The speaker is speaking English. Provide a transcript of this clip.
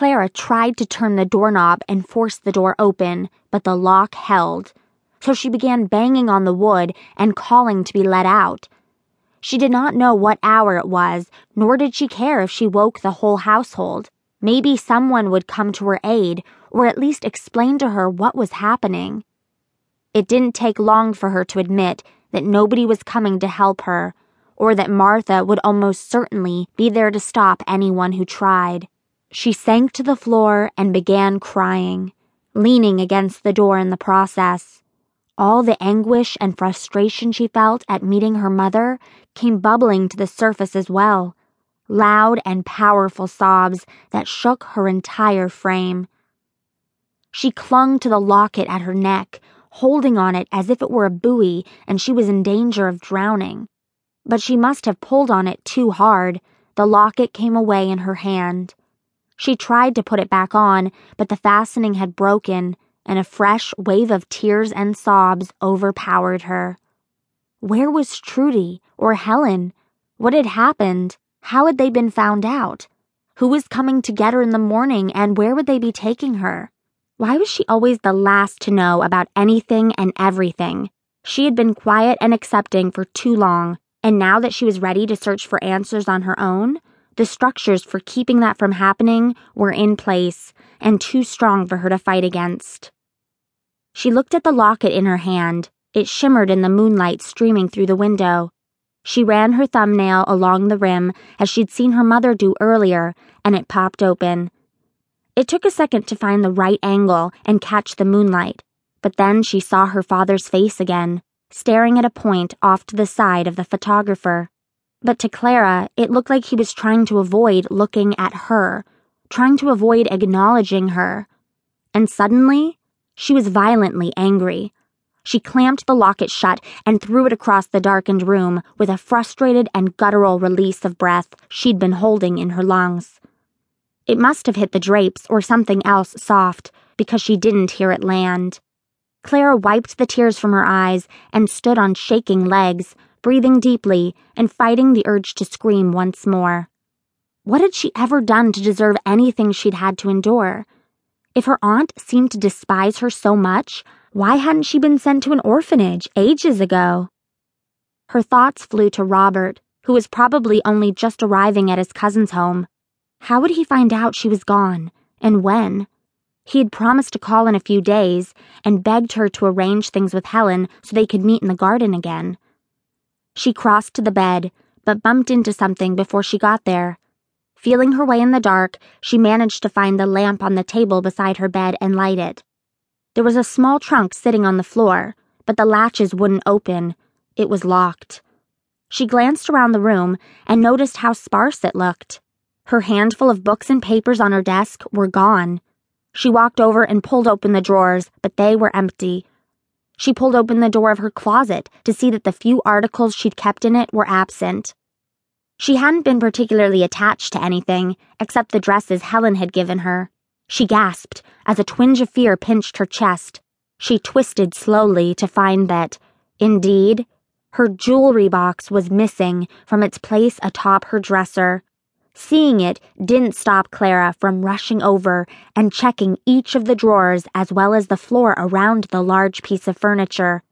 Clara tried to turn the doorknob and force the door open, but the lock held. So she began banging on the wood and calling to be let out. She did not know what hour it was, nor did she care if she woke the whole household. Maybe someone would come to her aid, or at least explain to her what was happening. It didn't take long for her to admit that nobody was coming to help her, or that Martha would almost certainly be there to stop anyone who tried. She sank to the floor and began crying, leaning against the door in the process. All the anguish and frustration she felt at meeting her mother came bubbling to the surface as well. Loud and powerful sobs that shook her entire frame. She clung to the locket at her neck, holding on it as if it were a buoy and she was in danger of drowning. But she must have pulled on it too hard. The locket came away in her hand. She tried to put it back on, but the fastening had broken, and a fresh wave of tears and sobs overpowered her. Where was Trudy or Helen? What had happened? How had they been found out? Who was coming to get her in the morning, and where would they be taking her? Why was she always the last to know about anything and everything? She had been quiet and accepting for too long, and now that she was ready to search for answers on her own, the structures for keeping that from happening were in place and too strong for her to fight against. She looked at the locket in her hand it shimmered in the moonlight streaming through the window. She ran her thumbnail along the rim as she'd seen her mother do earlier, and it popped open. It took a second to find the right angle and catch the moonlight, but then she saw her father's face again, staring at a point off to the side of the photographer. But to Clara, it looked like he was trying to avoid looking at her, trying to avoid acknowledging her. And suddenly, she was violently angry. She clamped the locket shut and threw it across the darkened room with a frustrated and guttural release of breath she'd been holding in her lungs. It must have hit the drapes or something else soft because she didn't hear it land. Clara wiped the tears from her eyes and stood on shaking legs, breathing deeply and fighting the urge to scream once more. What had she ever done to deserve anything she'd had to endure? If her aunt seemed to despise her so much, why hadn't she been sent to an orphanage ages ago? Her thoughts flew to Robert, who was probably only just arriving at his cousin's home. How would he find out she was gone, and when? He had promised to call in a few days and begged her to arrange things with Helen so they could meet in the garden again. She crossed to the bed, but bumped into something before she got there. Feeling her way in the dark, she managed to find the lamp on the table beside her bed and light it. There was a small trunk sitting on the floor, but the latches wouldn't open. It was locked. She glanced around the room and noticed how sparse it looked. Her handful of books and papers on her desk were gone. She walked over and pulled open the drawers, but they were empty. She pulled open the door of her closet to see that the few articles she'd kept in it were absent. She hadn't been particularly attached to anything except the dresses Helen had given her. She gasped as a twinge of fear pinched her chest. She twisted slowly to find that, indeed, her jewelry box was missing from its place atop her dresser. Seeing it didn't stop Clara from rushing over and checking each of the drawers as well as the floor around the large piece of furniture.